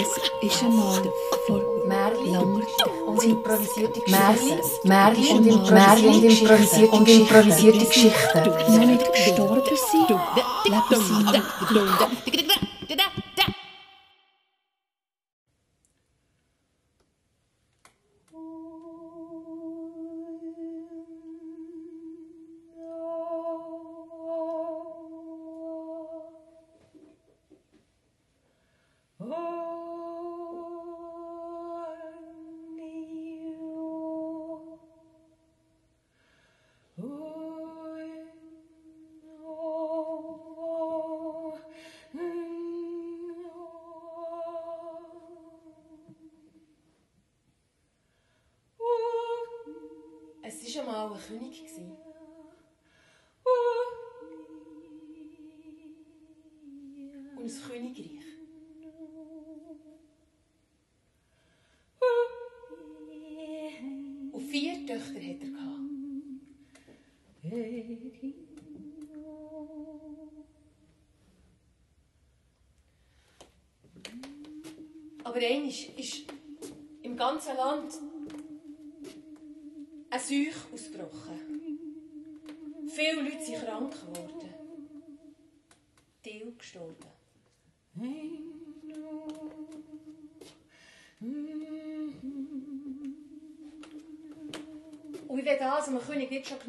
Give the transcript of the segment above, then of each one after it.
Es ist einmal vor langer und Zeit improvisierte Geschichten. Märchen und und improvisierte und improvisierte Geschichten. Geschichten. noch nicht gestorben sind, leben sie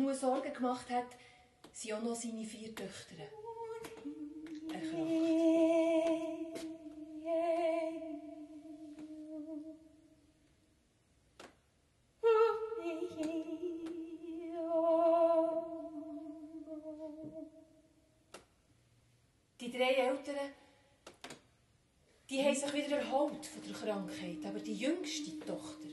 genug Sorgen gemacht hat, sind auch noch seine vier Töchter erkrankt. Die drei Eltern, die haben sich wieder erholt von der Krankheit. Aber die jüngste Tochter,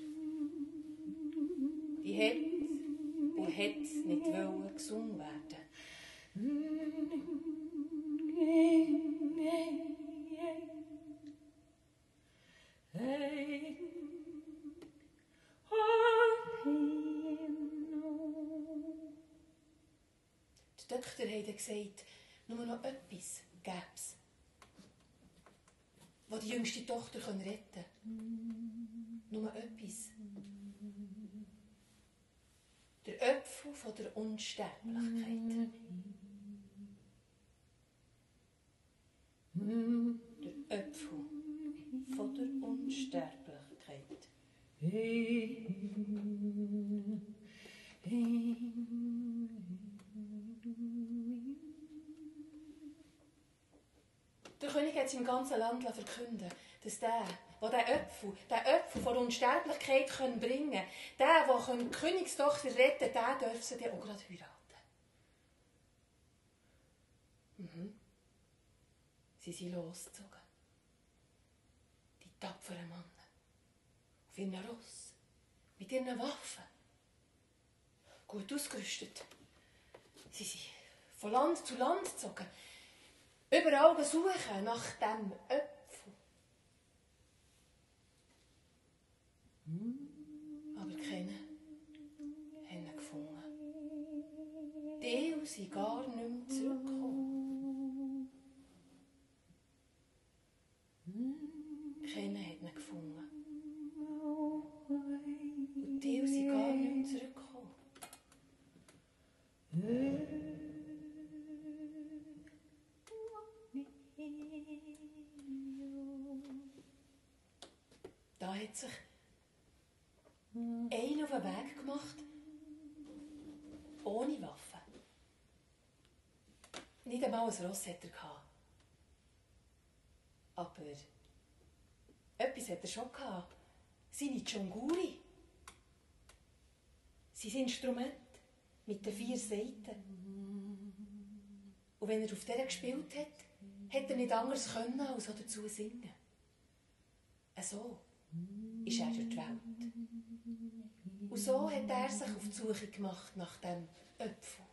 gesagt, nur noch etwas gäbe es, was die jüngste Tochter retten kann. Nur etwas. Der Öpfel von der Unsterblichkeit. Der Öpfel von der Unsterblichkeit. Der König hat es im ganzen Land verkünden dass der, der den Öpfel, den Öpfel von Unsterblichkeit bringen kann, der, der die Königstochter retten kann, der darf sie dann auch gerade heiraten. Mhm. Sie sind losgezogen. Die tapferen Männer. Auf ihren Ross. Mit ihren Waffen. Gut ausgerüstet. Sie sind von Land zu Land gezogen. Überall suchen nach dem Öpfel. Aber keinen haben ihn gefunden. Die sind gar nicht mehr zurückgekommen. Einmal ein Ross hatte er. gehabt. Aber etwas hat er schon. gehabt. Seine Dschunguri. Sein Instrument mit den vier Seiten. Und wenn er auf der gespielt hat, hat er nicht anders können, als dazu singen. So ist er durch die Welt. Und so hat er sich auf die Suche gemacht nach dem Öpfel.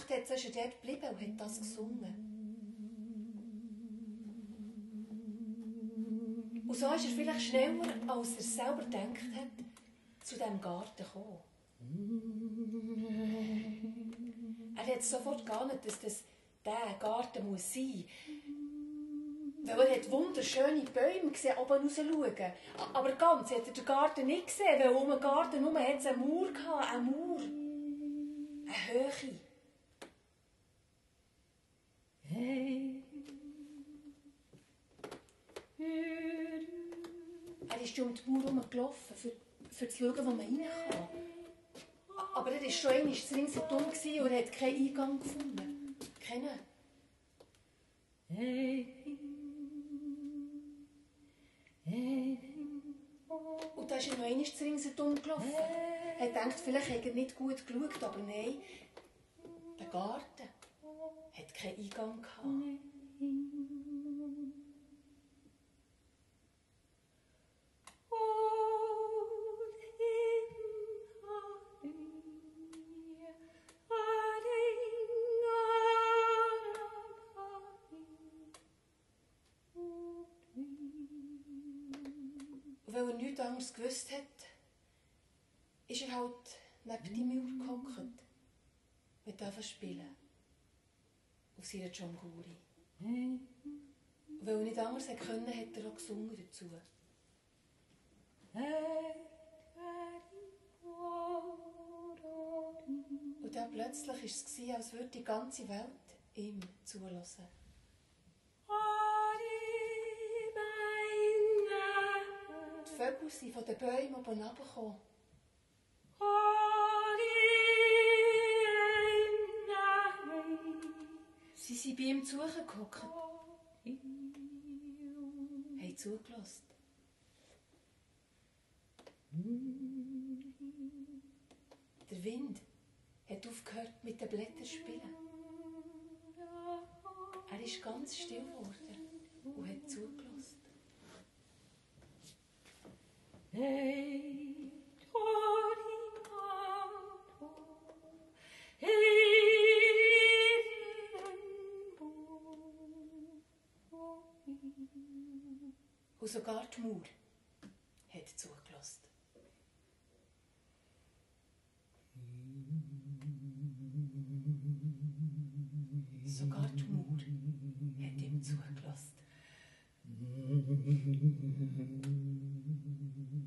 Gebraucht hat, so ist er dort geblieben und hat das gesungen. Und so ist er vielleicht schneller, als er selber gedacht hat, zu diesem Garten gekommen. Er hat sofort geahnt, dass das der Garten muss sein muss. Weil er hat wunderschöne Bäume gesehen, oben raus schauen. Aber ganz hat er den Garten nicht gesehen, weil um den Garten herum hat es eine Mauer gehabt, eine Mauer. Eine Höhe. Er ist um die Mauer herumgelaufen, für, für zu schauen, wo man rein kann. Aber er war schon einmal zu ringsherum und hat keinen Eingang gefunden. Keinen. Und da ist er noch einmal zu ringsherum gelaufen. Er denkt, vielleicht hat er nicht gut geschaut, aber nein, der Garten hat keinen Eingang gehabt. Gewusst hat, ist er halt neben die Mauer gehockt. Mit anfangen spielen. Auf seiner Dschonguri. Und weil er nicht anders können, hat er auch gesungen dazu. Und dann plötzlich war es, als würde die ganze Welt ihm zulassen. Vögel sind von den Bäumen oben herabgekommen. Sie sind bei ihm zugehockt. Haben zugelassen. Der Wind hat aufgehört mit den Blättern zu spielen. Er ist ganz still geworden und hat zugelassen. Und sogar die Mauer hat zugelassen. Sogar die Mauer hat ihm zugelassen. Sogar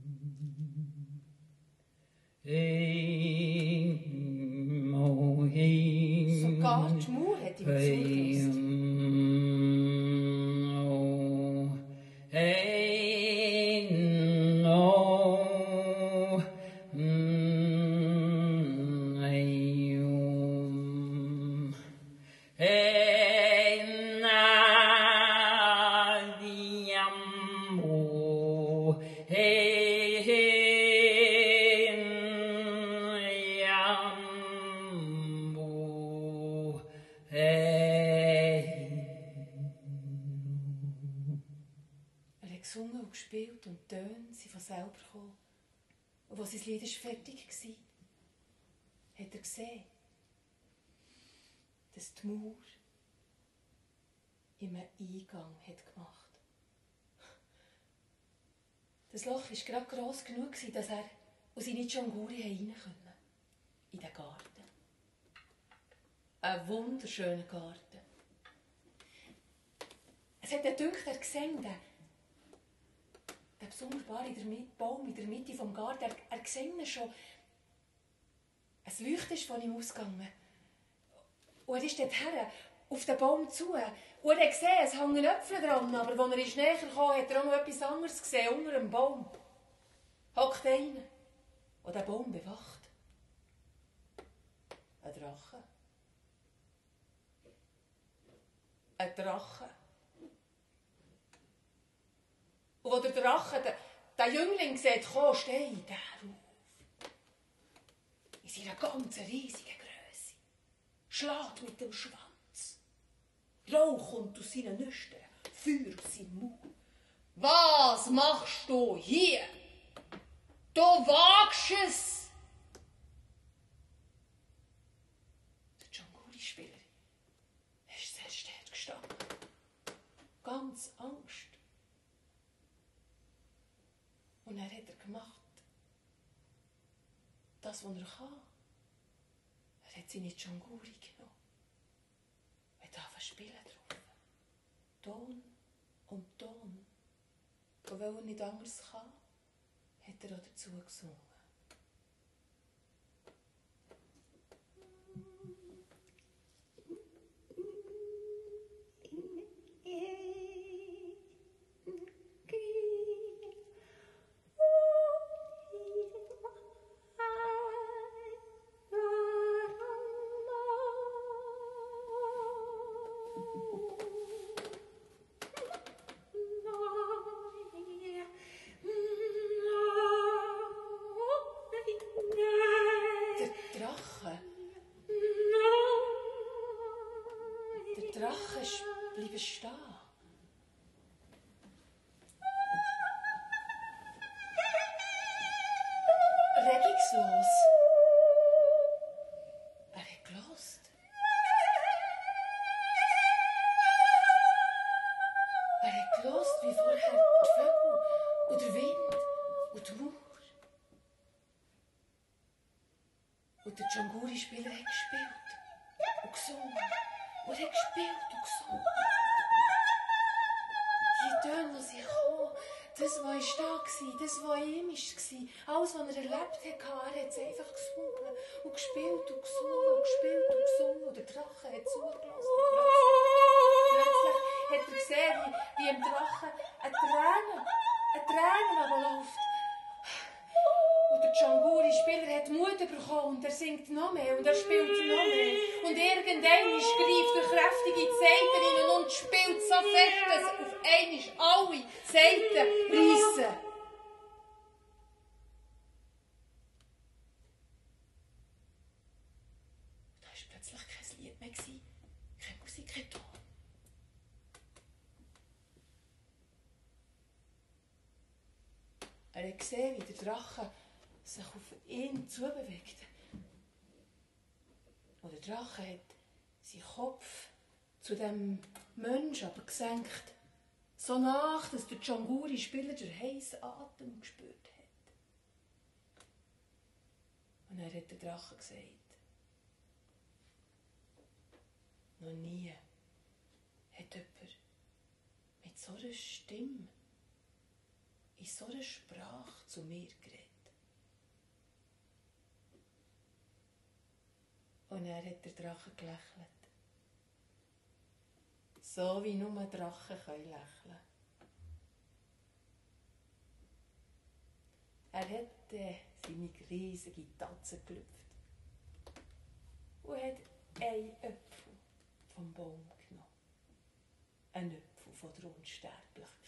war gerade gross genug, dass er und seine Dschonguri rein konnte. In den Garten. Ein wunderschöner Garten. Es hat den Dünkel, er gesehen, den, der sonderbare in der Mitte, Baum in der Mitte des Garten, er, er gesehen schon. Ein Leucht ist von ihm ausgegangen. Und er ist dorthin, auf den Baum zu. Und er hat gesehen, es hängen Äpfel dran, aber als er näher kam, hat er auch noch etwas anderes gesehen, unter dem Baum. Hockt einer, der den Baum bewacht. Ein Drache. Ein Drache. Und wo der Drache, der, der Jüngling sieht, komm, steht er auf. In seiner ganzen riesigen Größe. Schlägt mit dem Schwanz. Rauch kommt aus seinen Nüstern, Feuer aus seinem Mund. Was machst du hier? Du wagst es! Der Djanguri-Spieler ist sehr still gestanden. Ganz Angst. Und er hat er gemacht, das, was er kann. Er hat seine Djanguri genommen. Er zu spielen drauf. Ton um Ton. Und weil er nicht anders kann, hat er auch dazu gesungen. Der es einfach gesungen und gespielt und gesungen und gespielt und gesungen. Und der Drache hat zugelassen. Plötzlich, hat er gesehen, wie, wie im Drachen eine Träne, eine Träne runterläuft. Und der Djanguri-Spieler hat Mut bekommen und er singt noch mehr und er spielt noch mehr. Und irgendwann greift er kräftig in die Seiten rein und spielt so fest, dass auf einmal alle Seiten reissen. Da war plötzlich kein Lied mehr, gewesen, keine Musik, kein Ton. Er hat gesehen, wie der Drache sich auf ihn zubewegt. Und der Drache hat seinen Kopf zu dem Menschen aber gesenkt, so nach, dass der Djanguri-Spieler den heißen Atem gespürt hat. Und er hat der Drache gesagt, noch nie hat jemand mit so einer Stimme in so einer Sprache zu mir geredet. Und er hat der Drache gelächelt. So wie nur Drachen können lächeln. Er hat äh, seine riesige Tatze gelüpft und hat einen Apfel vom Baum genommen. Ein Apfel von der Unsterblichkeit.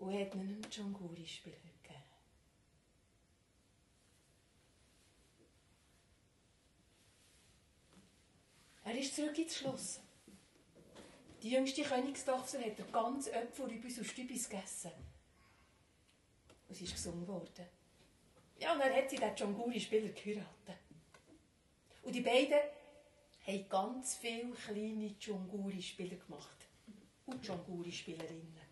Und hat ihn einem Djanguri-Spieler gegeben. Er ist zurück ins Schloss. Die jüngste Königstochter hat den ganzen Äpfel Rübis und Stübis gegessen. Und sie ist gesungen worden. Ja, und dann hat sie den Djanguri-Spieler geheiratet. Und die beiden haben ganz viele kleine Djanguri-Spieler gemacht. Und Djanguri-Spielerinnen.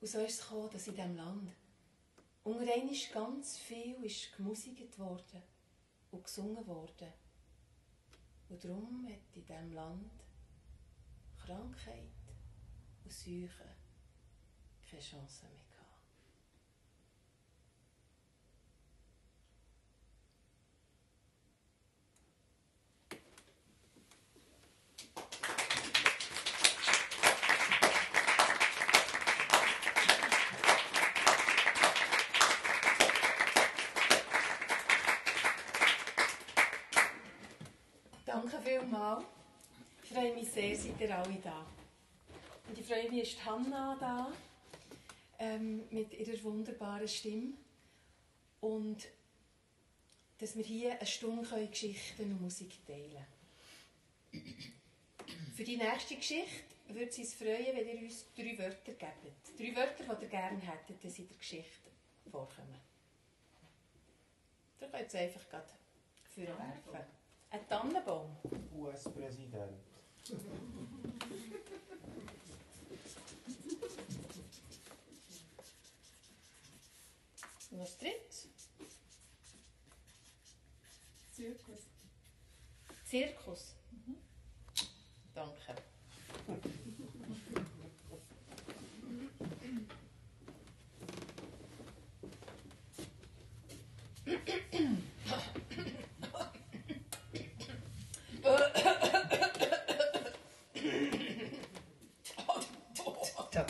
Und so ist es gekommen, dass in diesem Land unter einmal ganz viel ist gemusikt worden und gesungen worden. Und darum hat in diesem Land Krankheit und Seuchen keine Chance mehr gehabt. Danke vielmals. Ich freue mich sehr, seid ihr alle da. Und ich freue mich, ist Hanna da ähm, mit ihrer wunderbaren Stimme. Und dass wir hier eine Stunde Geschichten und Musik teilen können. Für die nächste Geschichte würde es uns freuen, wenn ihr uns drei Wörter gebt. Drei Wörter, die ihr gerne hättet, dass in der Geschichte vorkommen. Ihr könnt es einfach gerade vorwerfen. Ein Tannenbaum. US-Präsident. Was drittes? Zirkus. Zirkus. Danke. Ta,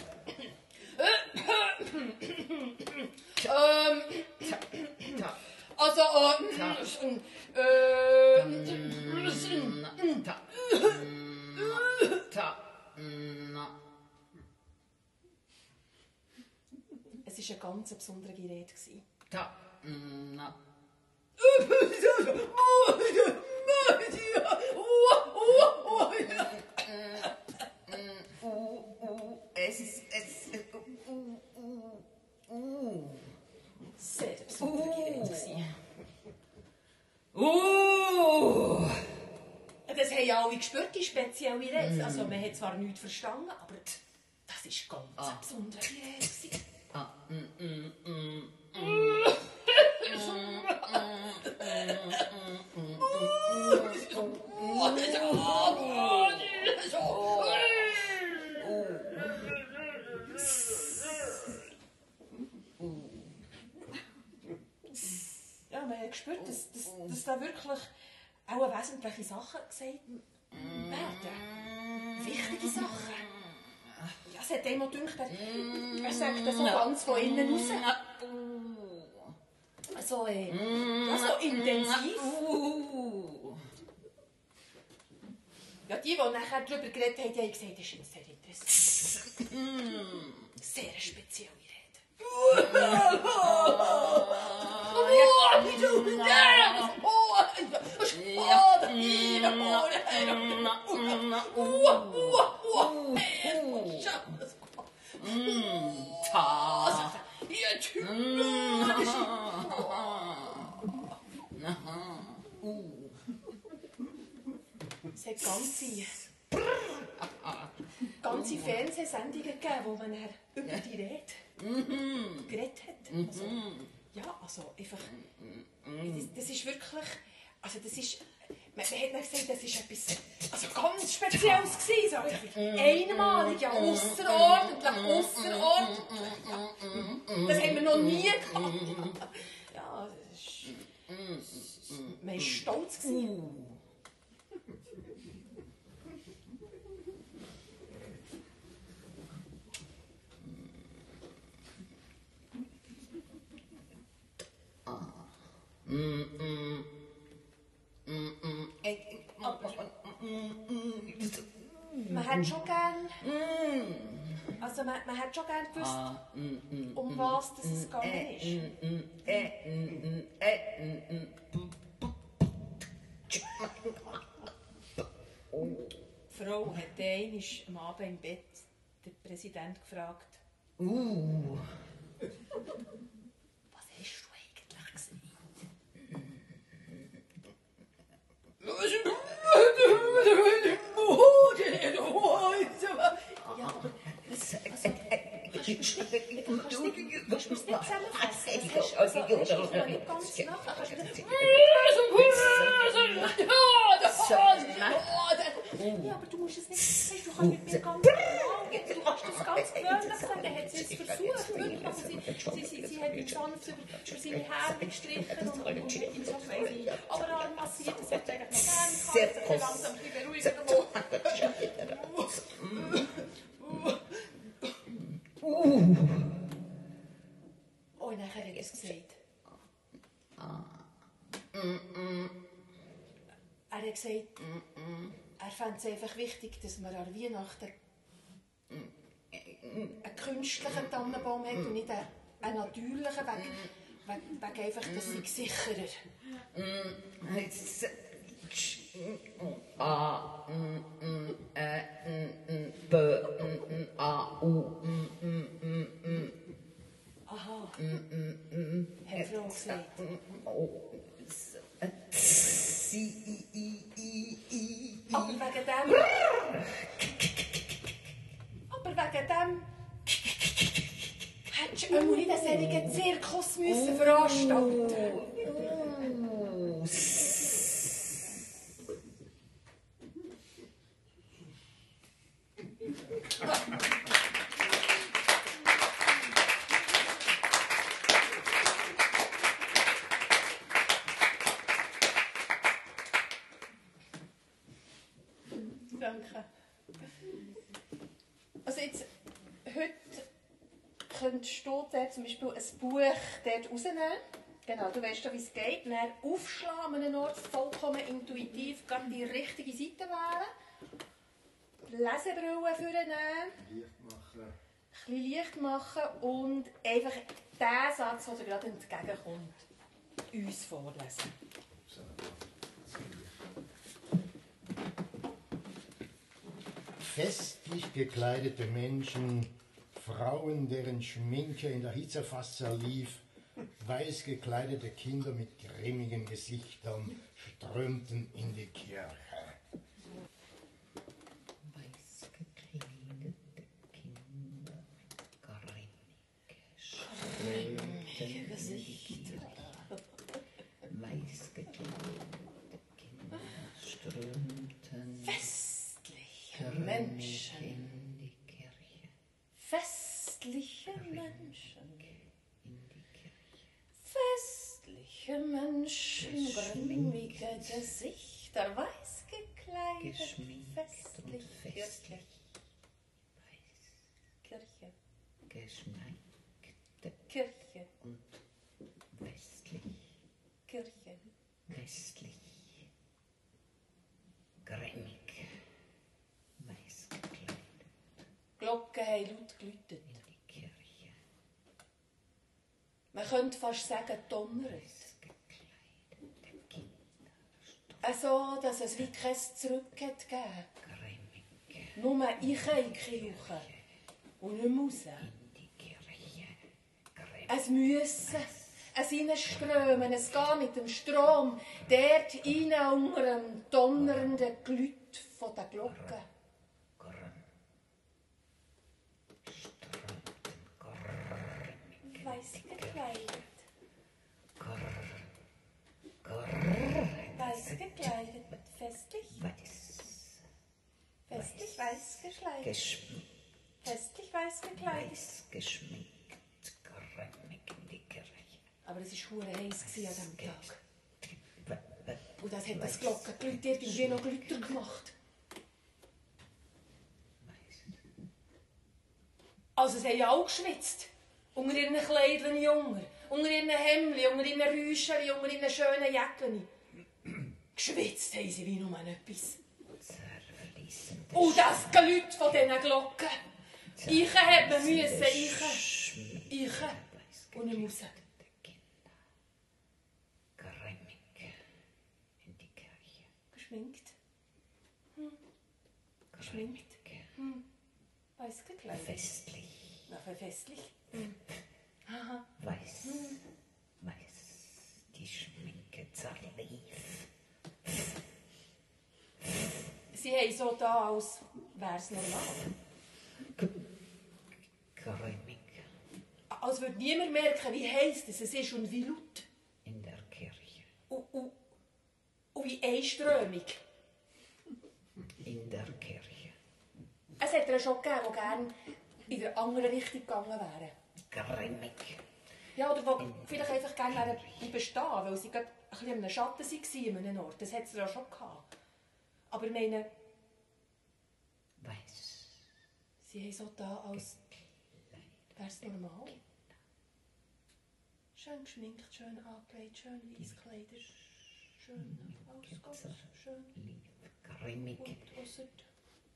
Ähm, ta, also, äh, ta, ta, es war eine ganz besondere gewesen. Ta, na. Es ist, es, uh, uh, uh. Sehr besondere Rede. Uh. Das haben ja alle gespürt, die spezielle Rede. Also, man hat zwar nichts verstanden, aber das war ganz eine besondere gewesen. Ah, mm, mm, mm. Gespürt, dass, dass, dass da wirklich auch wesentliche Sachen gesagt werden. Wichtige Sachen. Ja, es hat auch gedacht, er, er sagt das so ganz von innen raus. So, äh, ja, so intensiv. Uh. Ja, die, die nachher darüber geredet haben, die haben gesagt, das ist immer sehr interessant. Sehr spezielle Rede. Ta. Es hat ganze, ganze Fernsehsendungen gegeben, wo man über die Rede geredet hat. Also, ja, also einfach, das, das ist wirklich, also das ist, man, man hat dann gesagt, das ist etwas also ganz Spezielles gewesen, so einmalig, ja, außerordentlich, außerordentlich. Ja, das haben wir noch nie gehabt. Ja, das ist, man war stolz. Gewesen. Man hat schon gern, also man, man hat schon gern gewusst, um was das es gegangen ist. Die Frau hat einmal am Abend im Bett den Präsident gefragt, Uh. was hast du eigentlich gesehen? Ja, aber das, also, kannst du es nicht, kannst du es nicht zusammenfassen? Was hast du also, hast du noch nicht ganz nachher? Kannst du nicht... Ja, aber du musst es nicht du kannst mit mir ganz genau, du kannst das ganz gewöhnlich sagen, er hat es jetzt versucht, aber sie, hat ihn sanft über, seine Haare gestrichen und, und ihm so quasi Oberarm massiert, das hat er eigentlich noch gerne gehabt, jetzt hat er langsam ein bisschen beruhigt. Oh, hat er es gesagt. Er er fände es einfach wichtig, dass man an Weihnachten einen künstlichen Tannenbaum hat und nicht einen, einen natürlichen, wegen, wegen, einfach, das sei sicherer. It's zum Beispiel ein Buch dort rausnehmen. Genau, du weißt ja, wie es geht. Dann aufschlagen an einem Ort, vollkommen intuitiv, gerade die richtige Seite wählen. Lesebrille vornehmen, Licht machen. ein bisschen Licht machen und einfach den Satz, der dir gerade entgegenkommt, uns vorlesen. Festlich gekleidete Menschen, Frauen, deren Schminke in der Hitze fast zerlief, weiß gekleidete Kinder mit grimmigen Gesichtern strömten in die Kirche. Weiß gekleidete Kinder, grimmige Gesichter. Weiß gekleidete Kinder strömten Festliche Menschen. in die Kirche. Festliche Menschen. In die Kirche. Festliche Menschen, grimmige Gesichter, weiß gekleidet, festlich, festlich. Kirche, Weiß Kirche, und westlich. Kirche. Westlich. Grimmig. Weiß gekleidet Glocken haben laut geläutet. in die Kirche. Man könnte fast sagen, donnert. Kinder. Also, dass es wie kein Zurück gegeben. Nur ich in die Kirche und nicht mehr raus. Es müssen, es hineinströmen, es geht mit dem Strom, dort rein unter dem donnernden Glüt den Glocken. Grimm. Strömten grimmig. Weiss gekleidet, Grr. Grr. weiss gekleidet, festlich, Weiß. festlich weiß gekleidet, Geschm festlich weiß gekleidet. weiß geschminkt. Grimmig Kirche. Aber es war hure heiß an diesem Tag. Und das hat das Glockenglüt irgendwie noch glüter gemacht. Also sie haben ja auch geschwitzt. Unter ihren Kleidern Jünger, unter ihren Hemdli, unter ihren Rüscheli, unter ihren schönen Jäckchen. Geschwitzt haben sie wie nur etwas. Und das Glüt von diesen Glocken. Ich man müssen, ich. Ich. Und nicht raus. Geschminkt. Hm. Geschminkt. Grimmig. Weiß gekleidet. Festlich. Na, festlich. Weiß. Weiß. Die Schminke zerlief. Sie haben so da, als wäre es normal. Grimmig Als würde niemand merken, wie heiß es ist und wie laut. in der Kirche. Und, und, und wie einströmig. In der Kirche. Es hat ja schon gegeben, die gerne in der anderen Richtung gegangen wären. Grimmig. Ja, oder die vielleicht einfach gerne wären bleiben stehen, weil sie gerade ein bisschen in einem Schatten waren an einem Ort. Das hat es ja schon gehabt. Aber ich meine, Weiß. sie haben so da, als wäre es normal. Schön geschminkt, schön angelegt, schön weiss gekleidet. Schön alles ganz schön Lief. Grimmig. ausser,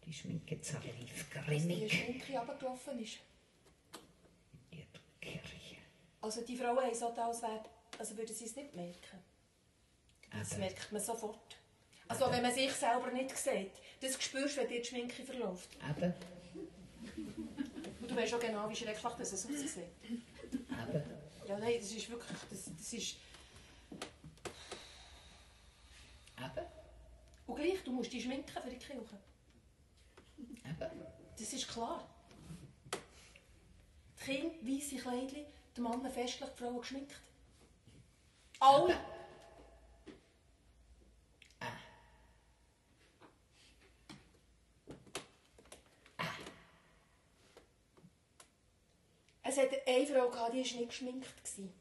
Die Schminke zerlief. dass die Grimmig. Schminke runtergelaufen ist. In der Kirche. Also die Frauen haben so da, als, wär, also würden sie es nicht merken. Das merkt man sofort. Also wenn man sich selber nicht sieht. Das spürst du, wenn dir die Schminke verläuft. Eben. Und du weißt auch genau, wie schrecklich das aussieht. Eben. Ja, nein, das ist wirklich... Das, das ist... Eben. Und gleich, du musst dich schminken für die Kirche. Eben. Das ist klar. Die Kinder, weisse Kleidchen, die Männer festlich, die Frauen geschminkt. Alle. Es hat eine Frau gehabt, die war nicht geschminkt. gewesen.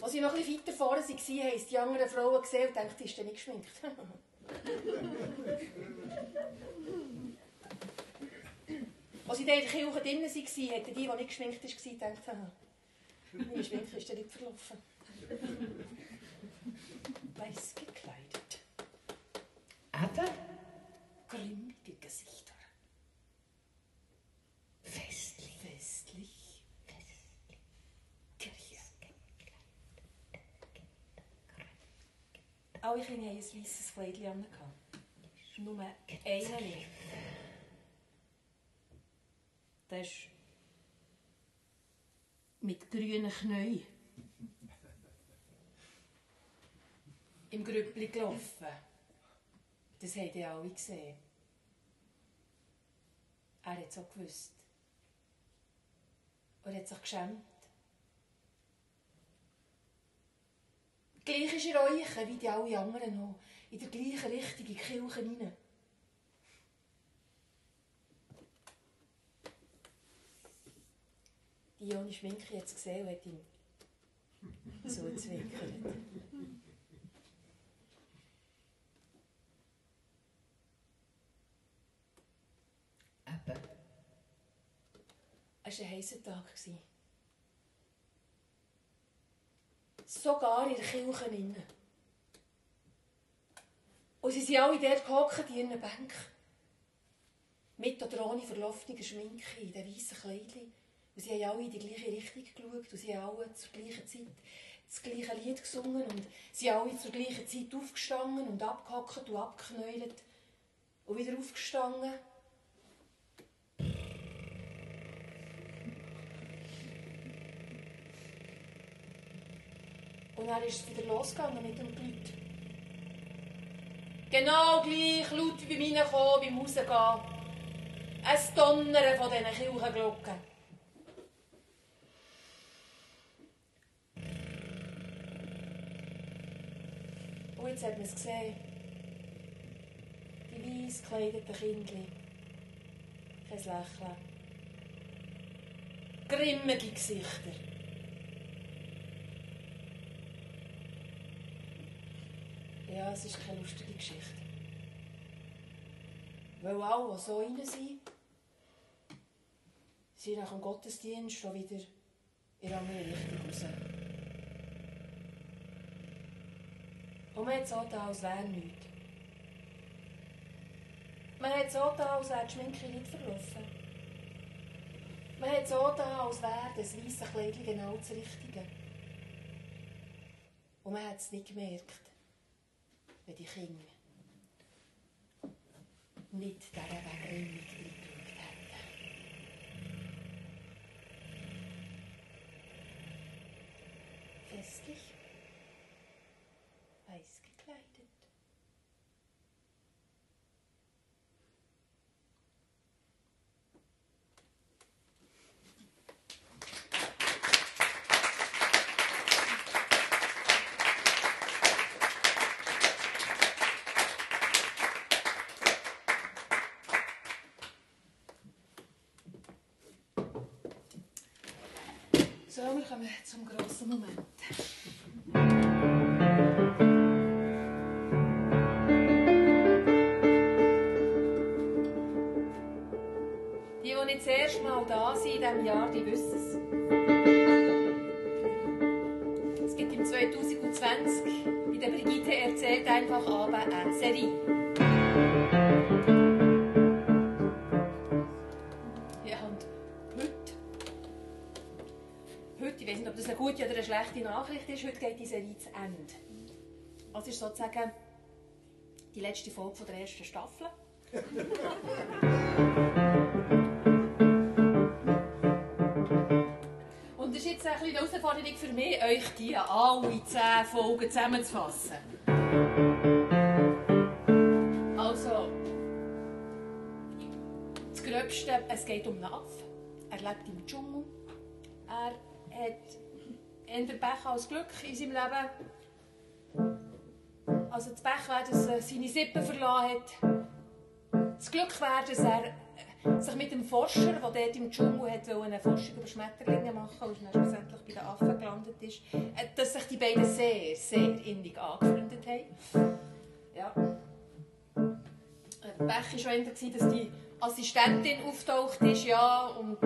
Als sie noch ein bisschen weiter vorne waren, haben sie die anderen Frauen gesehen und gedacht, die ist nicht geschminkt. Als sie in der Kirche drinnen waren, hätten die, die nicht geschminkt waren, gedacht, aha, meine Schminke ist nicht verlaufen. Weiß gekleidet, Eben. grimmige Gesichter, Festlich. festlich, Kirche. Alle Kinder haben ein weißes Kleidchen an. Nur einer nicht. Der ist mit grünen Knien im Grüppli gelaufen. Das haben die alle gesehen. Er hat es auch gewusst. Und er hat sich geschämt. Gleich ist er euch, wie die alle anderen auch, in der gleichen Richtung in die Kirche hinein. Die ohne Schminke hat es gesehen und hat ihm so gezwinkert. Eben. Es war ein heißer Tag. Sogar in der Kirche innen. Und sie sind alle dort gehockt in ihren Bänken. Mit oder ohne verlaufene Schminke, in den weißen Kleidchen. Und sie haben alle in die gleiche Richtung geschaut und sie haben alle zur gleichen Zeit das gleiche Lied gesungen und sie sind alle zur gleichen Zeit aufgestanden und abgehockt und abgeknäult und wieder aufgestanden. Und dann ist es wieder losgegangen mit dem Glied. Genau gleich laut wie beim Reinkommen, beim Rausgehen. Ein Donnern von diesen Kirchenglocken. Und jetzt hat man es gesehen. Die weiss gekleideten Kindchen. Kein Lächeln. Grimmige Gesichter. Ja, es ist keine lustige Geschichte. Weil alle, die so rein sind, sind nach dem Gottesdienst schon wieder in eine andere Richtung raus. Und man hat so da, als wäre nichts. Man hat so da, als wäre die Schminke nicht verlaufen. Man hat so da, als wäre das weiße Kleidchen genau das Richtige. Und man hat es nicht gemerkt wenn die Kinder nicht dieser Weg reingeschaut hätten. Festlich, weiß gekleidet. So, wir kommen zum grossen Moment. Die, die nicht das erste Mal da sind in diesem Jahr, die wissen es. Es gibt im 2020 bei der Brigitte erzählt einfach aber eine Serie. Schlechte Nachricht ist, heute geht die Serie zu Ende. Das ist sozusagen die letzte Folge von der ersten Staffel. Und es ist jetzt ein bisschen eine Herausforderung für mich, euch die alle zehn Folgen zusammenzufassen. Also, das Gröbste, es geht um Aff. Er lebt im Dschungel. Er hat eher Pech als Glück in seinem Leben. Also das Pech wäre, dass er seine Sippe verloren hat. Das Glück wäre, dass er äh, sich mit dem Forscher, der dort im Dschungel hat, eine Forschung über Schmetterlinge machen und dann schlussendlich bei den Affen gelandet ist, äh, dass sich die beiden sehr, sehr innig angefreundet haben. Ja. Äh, Pech war schon eher, dass die Assistentin auftaucht ist, ja, und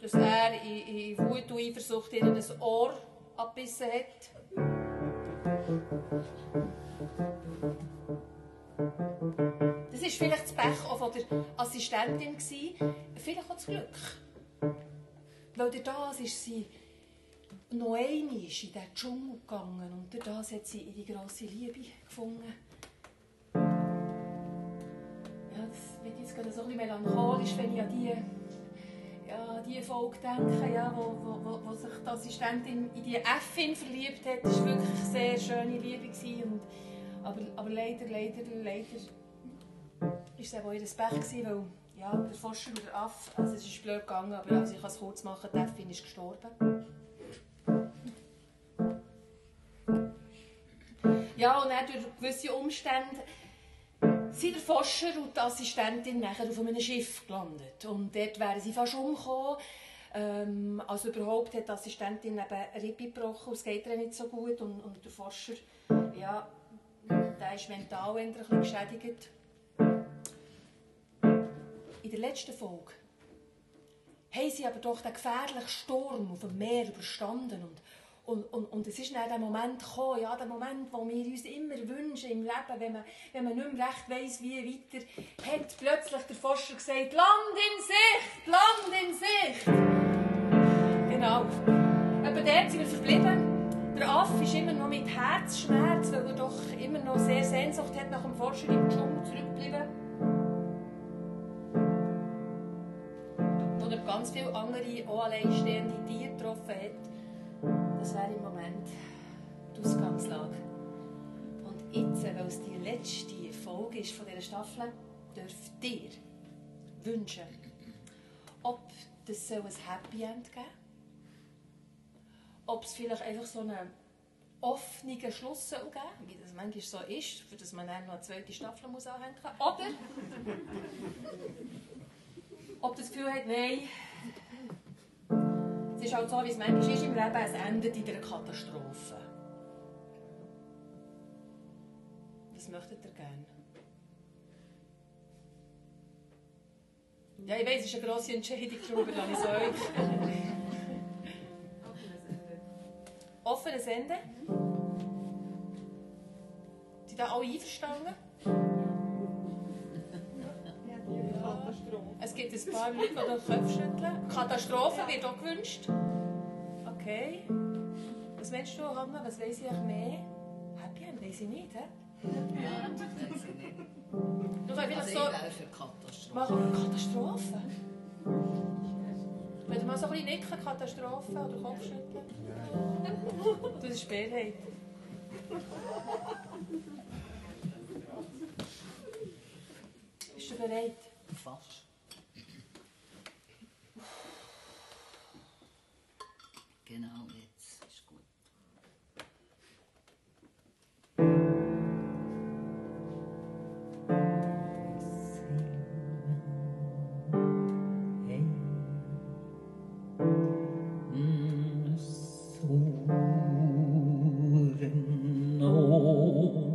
dass er in, in Wut und Eifersucht ihr das Ohr abbissen hat. Das war vielleicht das Pech auch von der Assistentin, gewesen. vielleicht auch das Glück. Weil durch das ist sie noch einmal in diesen Dschungel gegangen und durch das hat sie ihre grosse Liebe gefunden. Ja, das wird jetzt gerade so ein bisschen melancholisch, wenn ich an die ja, die Folge denken, ja, wo, wo, wo, sich die Assistentin in die Äffin verliebt hat. Das war wirklich eine sehr schöne Liebe. Und, aber, aber leider, leider, leider war es auch ihr Pech, gewesen, weil ja, der Forscher oder der Aff, also es ist blöd gegangen, aber also ich kann es kurz machen, die Äffin ist gestorben. Ja, und dann durch gewisse Umstände sind der Forscher und die Assistentin nachher auf einem Schiff gelandet. Und dort wären sie fast umgekommen. Ähm, also überhaupt hat die Assistentin eben Rippe gebrochen, es geht ihr nicht so gut. Und, und der Forscher, ja, der ist mental ein bisschen geschädigt. In der letzten Folge haben sie aber doch den gefährlichen Sturm auf dem Meer überstanden und und, und, und es ist dann der Moment gekommen, ja, der Moment, wo wir uns immer wünschen im Leben, wenn man, wenn man nicht mehr recht weiss, wie weiter, hat plötzlich der Forscher gesagt, Land in Sicht, Land in Sicht. Genau. Aber dort sind wir verblieben. Der Affe ist immer noch mit Herzschmerz, weil er doch immer noch sehr Sehnsucht hat nach dem Forscher im Dschungel zurückgeblieben. Wo er ganz viele andere, auch alleinstehende Tiere getroffen hat. Ausgangslage. Und jetzt, weil es die letzte Folge ist von dieser Staffel, dürft ihr wünschen, ob das ein Happy End geben ob es vielleicht einfach so einen offenen Schluss soll geben wie das manchmal so ist, für das man dann noch eine zweite Staffel muss anhängen muss. Oder ob das Gefühl hat, nein, es ist halt so, wie es manchmal ist im Leben, es endet in einer Katastrophe. Möchtet ihr gerne? Ja, ich weiß, es ist eine grosse Entscheidung, darum überlasse ich es euch. Offenes Ende. Sind da alle einverstanden? Es gibt ein paar Leute, die den Kopf schütteln. Katastrophe wird auch gewünscht. Okay. Was meinst du, Hanna? Was weiss ich mehr? Happy End weiss ich nicht, hä? Ja, das. Du Also vielleicht ich so... Katastrophe. Machen wir Katastrophe? Wenn du mal so ein bisschen nicken, Katastrophe oder Kopfschütteln? Das ist Mehrheit. Bist du bereit? Fast. Genau, Land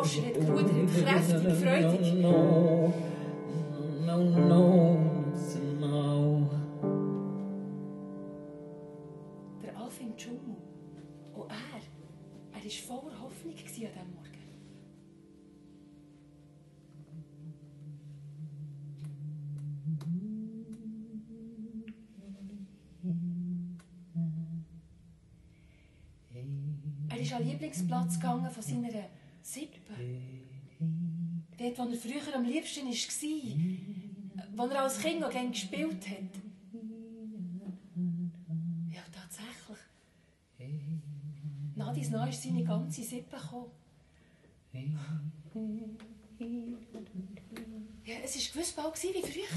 Forscher hat gerudert, kräftig, freudig. No. No, no. No. Der Alf im Dschungel. Und er, er war voller Hoffnung an diesem Morgen. Er ist an den Lieblingsplatz gegangen von seiner Sippe. Dort, wo er früher am liebsten war. Wo er als Kind noch gerne gespielt hat. Ja, tatsächlich. Nach dies Neu ist seine ganze Sippe gekommen. Ja, es war gewiss bald wie früher.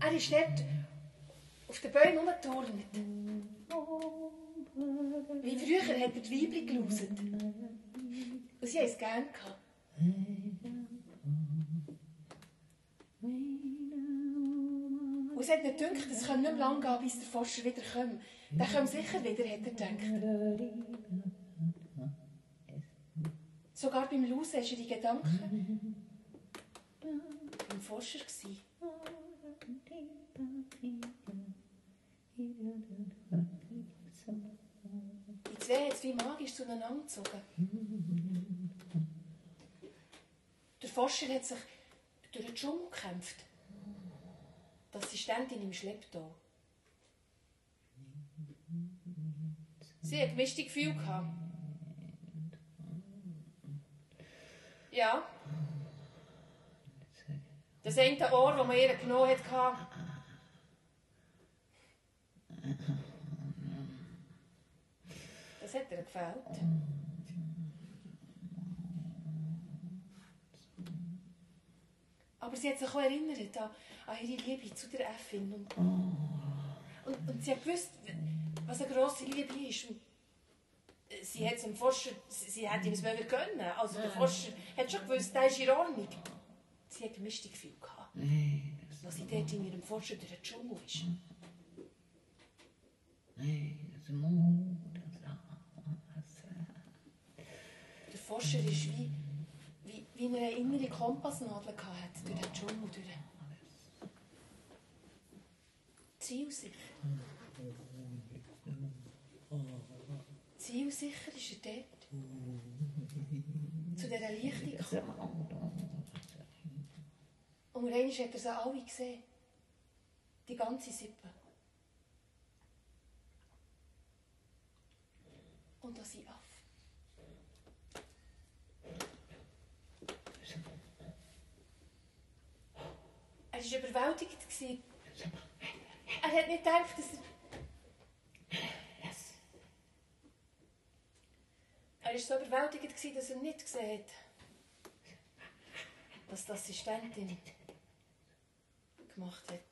Er ist dort auf den Bäumen rumgeturnt. Wie früher hat er die Weibchen gelauset. Und sie haben es gerne gehabt. Und es hat mir gedacht, es könnte nicht mehr lange gehen, bis der Forscher wieder kommt. Der kommt sicher wieder, hat er gedacht. Sogar beim Lausen war er die Gedanken beim Forscher. gewesen. Hat es wie magisch zueinander gezogen. Der Forscher hat sich durch den Dschungel gekämpft. Die Assistentin im Schlepptau. Sie hat gemischte Gefühle gehabt. Ja. Das eine Ohr, das man ihr genommen hat, das hat ihr gefällt. Aber sie hat sich auch erinnert an, an ihre Liebe zu der Effin. Und, und, und sie hat gewusst, was eine grosse Liebe ist. Und sie hat es dem Forscher, sie, sie hätte ihm es wollen gönnen. Also der Forscher hat schon gewusst, der ist in Ordnung. Sie hat gemischte Gefühle gehabt. Als sie dort in ihrem Forscher durch den Dschungel ist. Der Forscher ist wie, wie, wie eine innere Kompassnadel durch den Dschungel durch. Zielsicher. Zielsicher ist er dort. Zu dieser Lichtung. Und einmal hat er sie alle gesehen. Die ganze Sippe. Und auch sein Affe. Er war überwältigt. Er hat nicht gedacht, dass er... Er war so überwältigt, dass er nicht gesehen hat, was die Assistentin gemacht hat.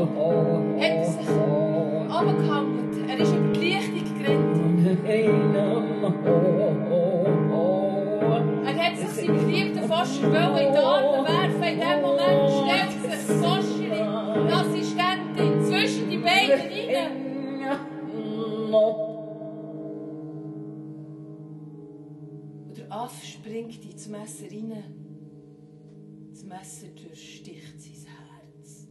Springt ins Messer rein. Das Messer durchsticht sein Herz.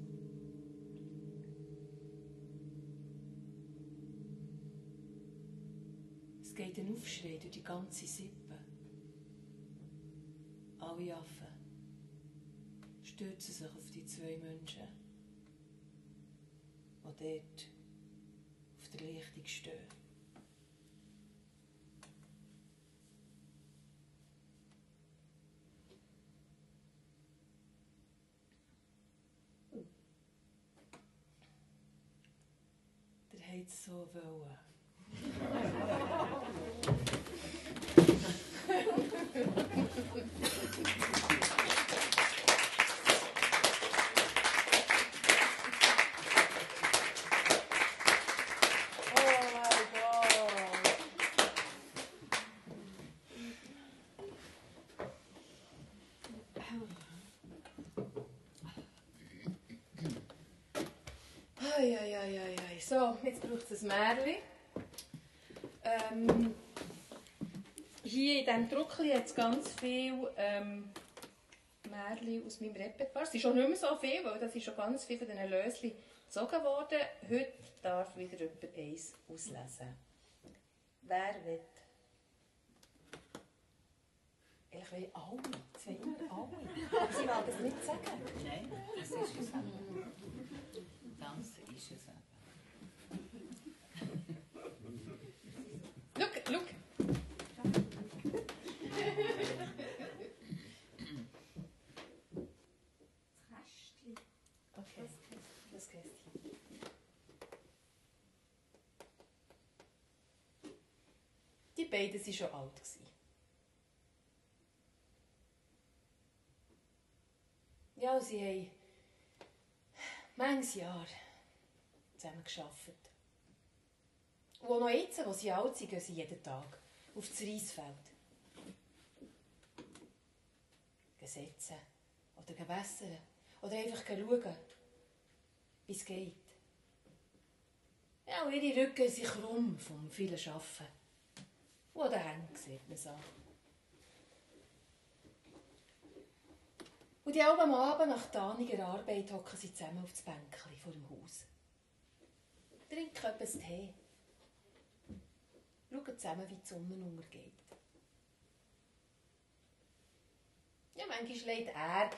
Es geht ein Aufschrei durch die ganze Sippe. Alle Affen stürzen sich auf die zwei Menschen, die dort auf der Lichtung stehen. Der hat es so wollen. Oh my God. Ai, ai, ai, ai, ai. So, jetzt braucht es ein Märchen. Ähm, hier in diesem Druckli hat es ganz viel ähm, Märchen aus meinem Repertoire. Es ist schon nicht mehr so viel, weil das ist schon ganz viel von diesen Löschen gezogen worden. Heute darf wieder jemand eins auslesen. Wer will? Ich will alle. Es will immer alle. Sie wollen es nicht sagen. Nein, das ist es. Das ist es eben. Schau, schau. Okay, das Kästchen. Die beiden waren schon alt. Ja, sie haben manches Jahr zusammen gearbeitet. Und auch noch jetzt, wo sie alt sind, gehen sie jeden Tag auf das Reisfeld. Gesetzen oder gewässern oder einfach schauen, wie es geht. Ja, und ihre Rücken sind krumm vom vielen Arbeiten. Den Händen sieht man es an. Und die am Abend nach taniger Arbeit hocken sie zusammen auf das Bänkchen vor dem Haus. Trinken etwas Tee. Schauen zusammen, wie die Sonne untergeht. Ja, manchmal legt er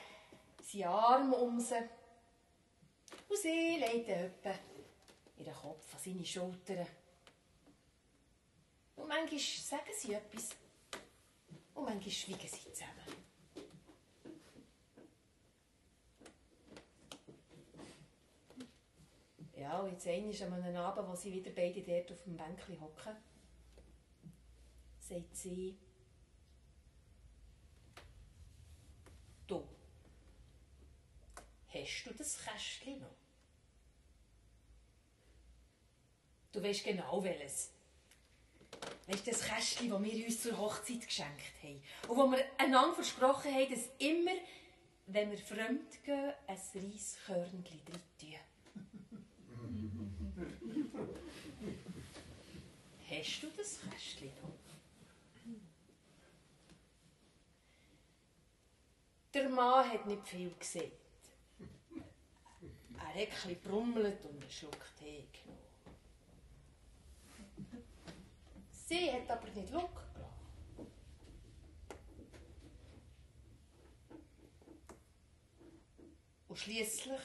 seinen Arm um sie. Und sie legt etwa ihren Kopf an seine Schultern. Und manchmal sagen sie etwas. Und manchmal schweigen sie zusammen. Ja, und jetzt einmal an einem Abend, wo sie wieder beide dort auf dem Bänkchen hocken, sagt sie, du, hast du das Kästchen noch? Du weißt genau welches. Weißt du, das Kästchen, das wir uns zur Hochzeit geschenkt haben und wo wir einander versprochen haben, dass immer, wenn wir fremd gehen, ein Reiskörnchen drin tun. Hast du das Kästchen noch? Der Mann hat nicht viel gesehen. Er hat ein bisschen brummelt und einen Schluck Tee genommen. Sie hat aber nicht Look. Und schliesslich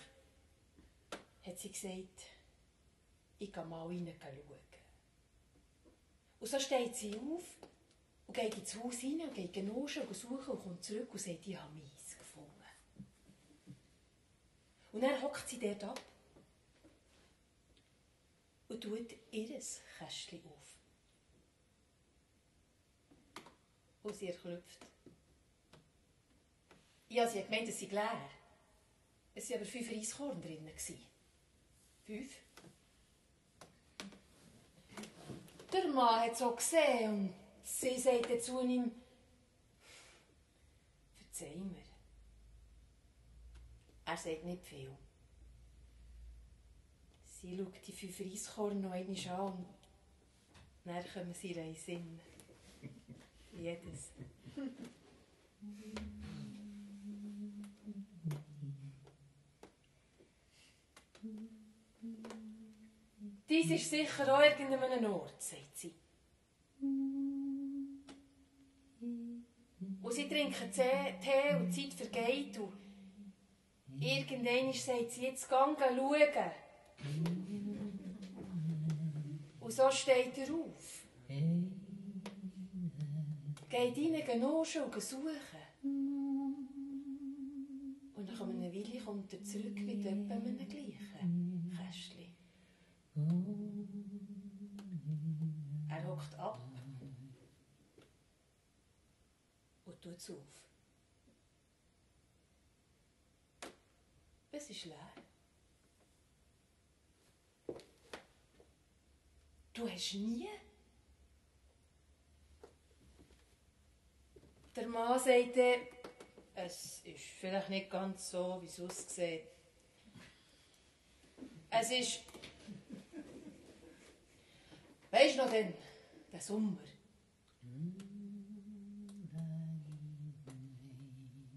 hat sie gesagt, ich gehe mal rein schauen. Und so steht sie auf und geht ins Haus rein und geht genuschen und suchen und kommt zurück und sagt, ich habe meins gefunden. Und dann hockt sie dort ab und tut ihr Kästchen auf. Und sie erklüpft. Ja, sie hat gemeint, es sei leer. Es waren aber fünf Reiskorn drin. Fünf. Der Mann hat es auch gesehen und sie sagte zu ihm, verzeih mir. Er sagt nicht viel. Sie schaut die fünf Reiskorn noch einmal an und dann kommen sie in Sinn. Jedes. Dies ist sicher auch irgendeinem Ort, sagt sie. Und sie trinken Tee und die Zeit vergeht. Und irgendwann sagt sie, jetzt gehen schauen. Und so steht er auf. Geht rein, genoschen und suchen. Und nach einer Weile kommt er zurück mit einem gleichen Kästchen. Er hockt ab und tut es auf. Es ist leer. Du hast nie? Der Mann sagte, es ist vielleicht nicht ganz so, wie es aussieht. Es ist. Weißt du noch denn, der Sommer?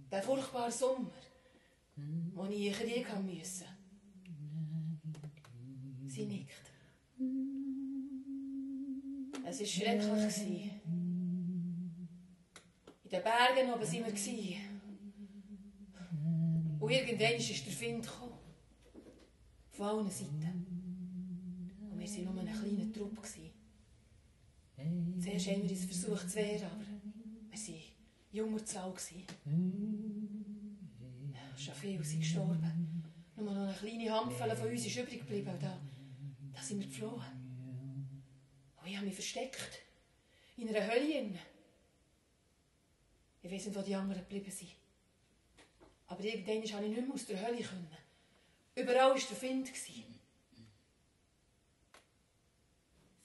Der furchtbare Sommer, wo ich in Krieg haben musste. Sie nickt. Es war schrecklich. In den Bergen oben waren wir. Und irgendwann ist der Wind gekommen. Von allen Seiten. Und wir waren nur ein kleiner Trupp. Zuerst haben wir uns versucht zu wehren, aber wir waren junger Zahl. Schon viele sind gestorben. Nur noch eine kleine Handvoll von uns ist übrig geblieben. Da, da sind wir geflohen. Und ich habe mich versteckt. In einer Hölle. Ich weiß nicht, wo die anderen geblieben sind. Aber irgendwann konnte ich nicht mehr aus der Hölle. Können. Überall war der Wind.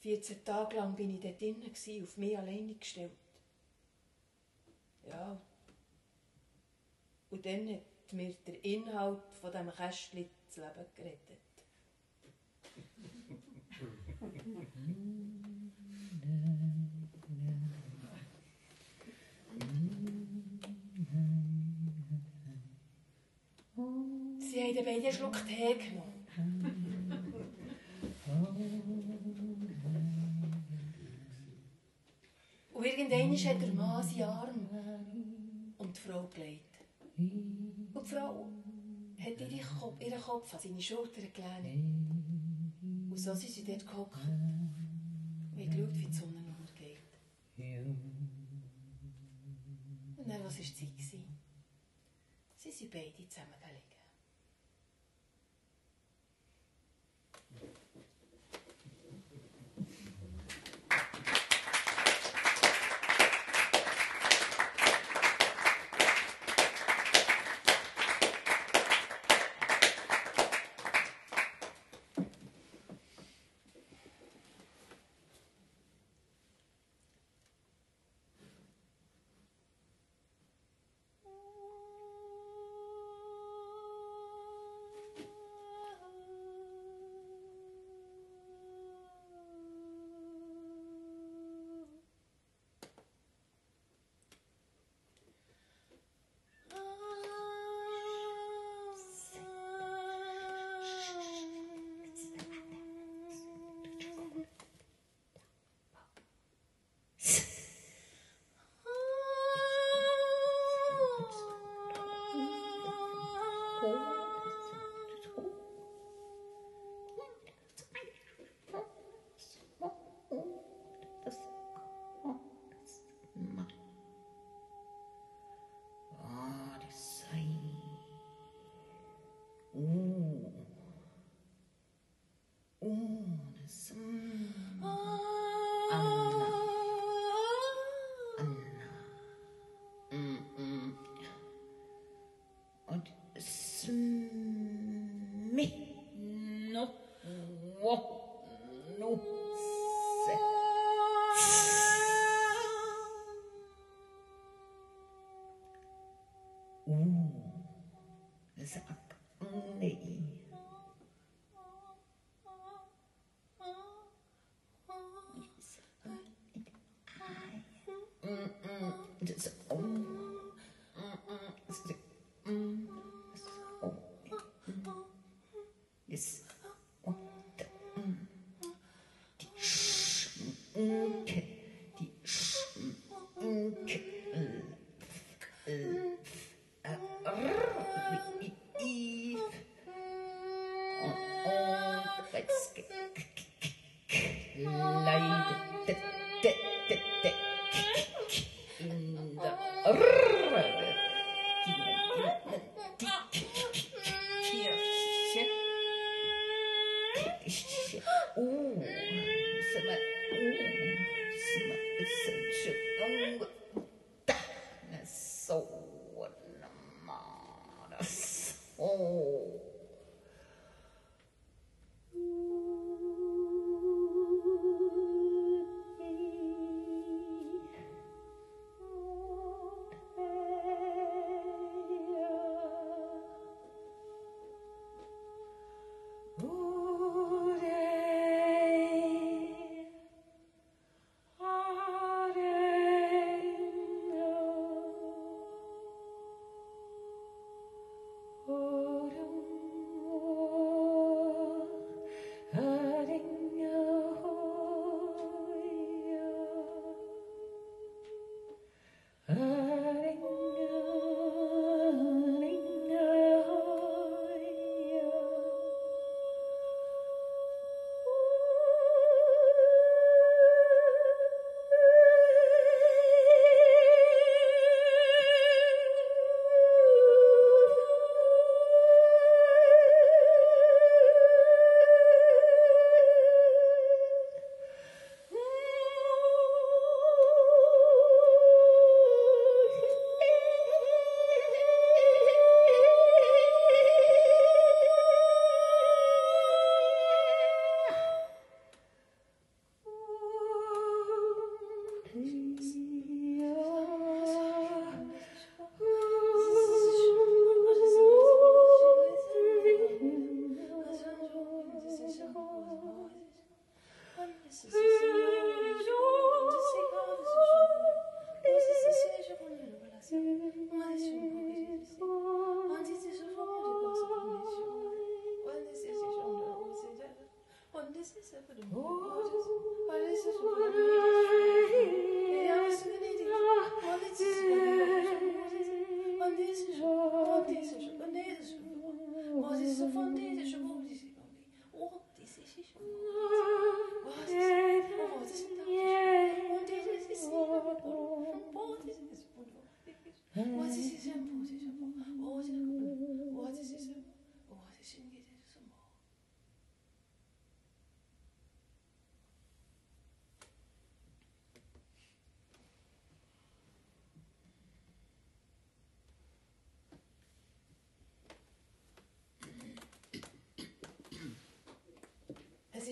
14 Tage lang war ich dort drinnen, auf mich alleine gestellt. Ja. Und dann hat mir der Inhalt von diesem Kästchen das Leben gerettet. haben beide einen Schluck Tee genommen. Und irgendwann hat der Mann seinen Arm um die Frau gelegt. Und die Frau hat ihren Kopf, ihren Kopf an seine Schulter gelegt. Und so sind sie dort gehockt und haben geschaut, wie die Sonne untergeht. Und dann, was war die Zeit? Sie sind beide zusammengelegt.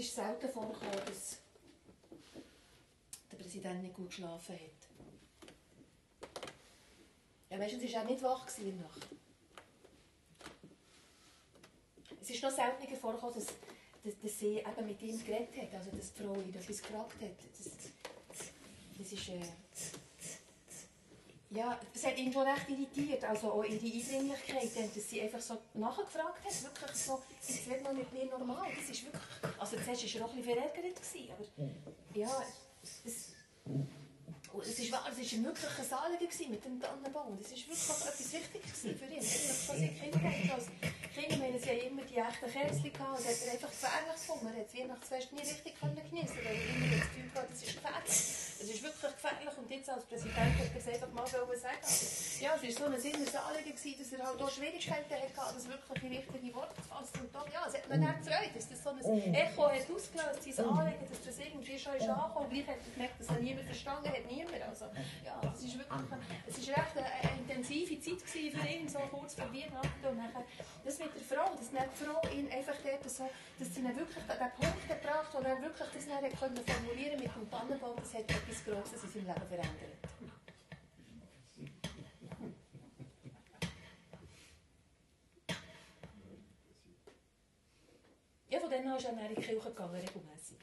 Ist selten vorgekommen, dass der Präsident nicht gut geschlafen hat. Ja, es war auch nicht wach in der Nacht. Es ist noch seltener vorgekommen, dass, dass, dass sie eben mit ihm geredet hat, also dass die Frau ihn gefragt hat. Das, das ist... Äh, ja, es hat ihn schon recht irritiert, also auch ihre Eindringlichkeit, dass sie einfach so nachgefragt hat, wirklich so, jetzt wird man mit mir normal, das ist wirklich, also zuerst war er auch ein bisschen verärgert, aber ja, es, es ist es war wirklich ein Anliegen mit dem Tannenbaum, das ist wirklich etwas Wichtiges für ihn, das was ich Kinder hatte, als Meine, sie haben immer die echten Kerzchen gehabt, und hat einfach gefährlich gefunden, er hat das Weihnachtsfest nie richtig können geniessen, weil er immer das Gefühl hatte, das ist gefährlich. Es ist wirklich gefährlich und jetzt als Präsident hat er es einfach mal wollen sagen. Ja, es war so ein inneres Anliegen, dass er halt auch Schwierigkeiten hatte, das wirklich in richtige Worte zu fassen. Und dann, ja, es hat mir dann gefreut, dass das so ein Echo hat ausgelöst, sein Anliegen, dass das irgendwie schon ist angekommen. Gleich hat er gemerkt, dass er niemand verstanden hat, niemand. Also, ja, es ist wirklich, es ist recht eine, eine intensive Zeit gewesen für ihn, so kurz vor Weihnachten. Und nachher, das mit der Frau, dass dann die Frau ihn einfach dort so, dass sie ihn wirklich an den Punkt gebracht wo er wirklich das dann können formulieren mit dem Tannenbaum, das hat etwas Grosses in seinem Leben verändert. Ja, von dann an ist er in die Kirche gegangen, regelmässig.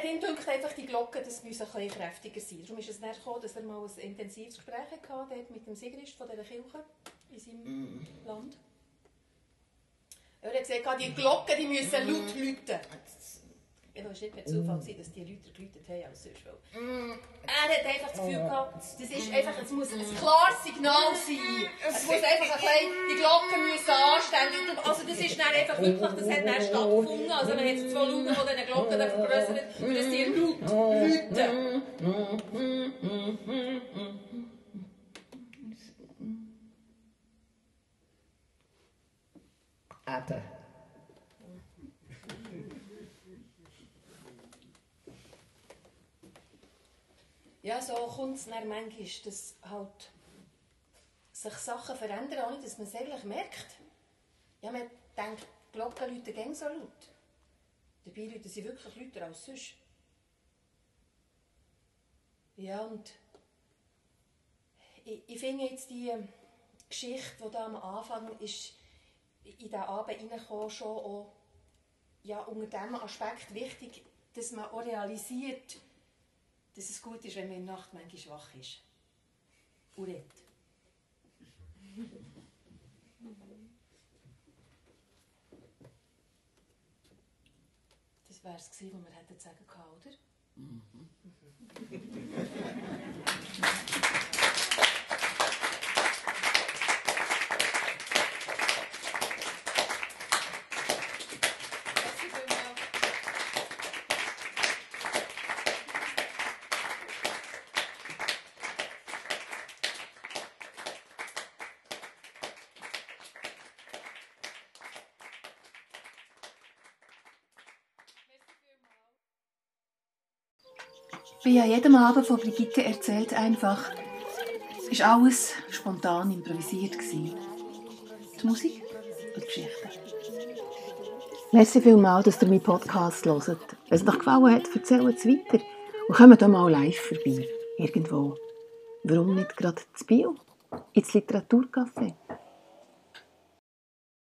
Hat ihn gedacht, einfach die Glocken, das müssen ein bisschen kräftiger sein. Darum ist es dann gekommen, dass er mal ein intensives Gespräch hatte mit dem Sigrist von dieser Kirche in seinem Land. Er hat gesagt, die Glocken die müssen laut läuten. Ja, es war nicht per Zufall, gewesen, dass die Leute geläutet haben als sonst. weil Er hat einfach das Gefühl gehabt, das ist einfach, es muss ein klares Signal sein. Es muss einfach ein bisschen, die Glocken müssen anständig, also das ist dann einfach wirklich, das hat dann stattgefunden. Also man hat das Volumen von diesen Glocken dann vergrößert und dass die laut läuten. Eben. Ja, so kommt es dann manchmal, dass halt sich Sachen verändern, ohne dass man es eigentlich merkt. Ja, man denkt, die Glocken läuten gäng so laut. Dabei läuten sie wirklich lauter als sonst. Ja, und ich, ich finde jetzt die Geschichte, die da am Anfang ist, in diesen Abend reingekommen, schon auch ja, unter diesem Aspekt wichtig, dass man auch realisiert, dass es gut ist, wenn man in der Nacht manchmal schwach ist. Und. Das wäre es gewesen, was wir hätten sagen können, oder? Merci vielmals. Wie an jedem Abend von Brigitte erzählt einfach, ist alles spontan improvisiert. Die Musik und die Geschichte. Merci vielmals, dass ihr meinen Podcast hört. Wenn es euch gefallen hat, erzählt es weiter. Und kommt auch mal live vorbei. Irgendwo. Warum nicht gerade zu Bio? Ins Literaturcafé?